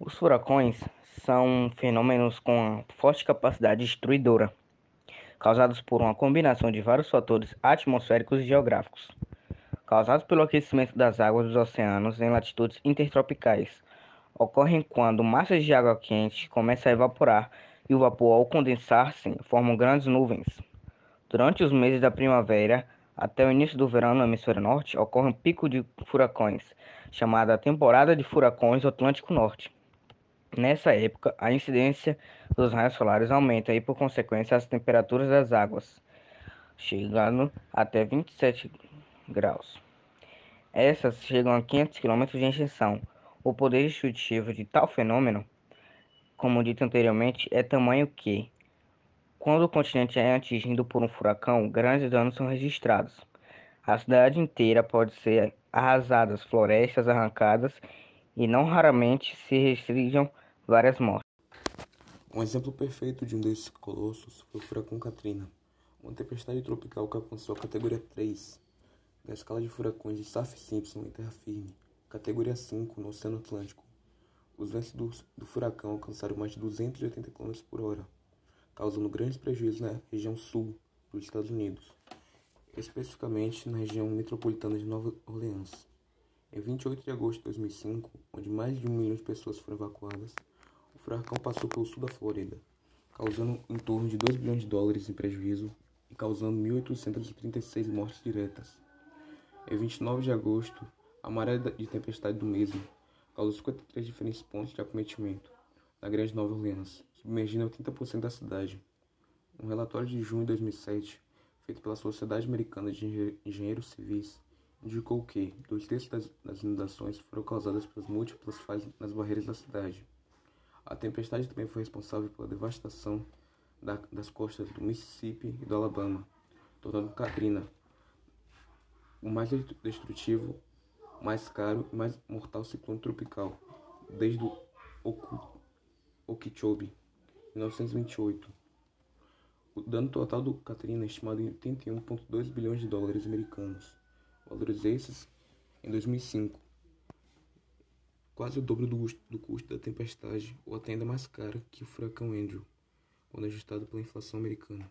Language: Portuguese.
Os furacões são fenômenos com forte capacidade destruidora, causados por uma combinação de vários fatores atmosféricos e geográficos, causados pelo aquecimento das águas dos oceanos em latitudes intertropicais. Ocorrem quando massas de água quente começam a evaporar e o vapor, ao condensar-se, formam grandes nuvens. Durante os meses da primavera até o início do verão no hemisfério norte, ocorre um pico de furacões, chamada temporada de furacões Atlântico Norte. Nessa época, a incidência dos raios solares aumenta e, por consequência, as temperaturas das águas, chegando até 27 graus. Essas chegam a 500 km de extensão. O poder destrutivo de tal fenômeno, como dito anteriormente, é tamanho que, quando o continente é atingido por um furacão, grandes danos são registrados. A cidade inteira pode ser arrasada, florestas arrancadas e não raramente se restringam várias mortes. Um exemplo perfeito de um desses colossos foi o furacão Katrina, uma tempestade tropical que alcançou a categoria 3 da escala de furacões de Saffir-Simpson em terra firme, categoria 5 no Oceano Atlântico. Os ventos do, do furacão alcançaram mais de 280 km por hora, causando grandes prejuízos na região sul dos Estados Unidos, especificamente na região metropolitana de Nova Orleans. Em 28 de agosto de 2005, onde mais de um milhão de pessoas foram evacuadas, furacão passou pelo sul da Flórida, causando em torno de 2 bilhões de dólares em prejuízo e causando 1.836 mortes diretas. Em 29 de agosto, a maré de tempestade do mesmo causou 53 diferentes pontos de acometimento na Grande Nova Orleans, submergindo 80% da cidade. Um relatório de junho de 2007, feito pela Sociedade Americana de Engenheiros Civis, indicou que dois terços das, inundações foram causadas pelas múltiplas falhas nas barreiras da cidade. A tempestade também foi responsável pela devastação da, das costas do Mississippi e do Alabama, tornando Katrina o mais destrutivo, mais caro e mais mortal ciclone tropical desde o Okeechobee, em 1928. O dano total do Katrina é estimado em 81,2 bilhões de dólares americanos valores esses em 2005, quase o dobro do, do custo da tempestade, ou até ainda mais cara que o furacão Andrew, quando ajustado pela inflação americana.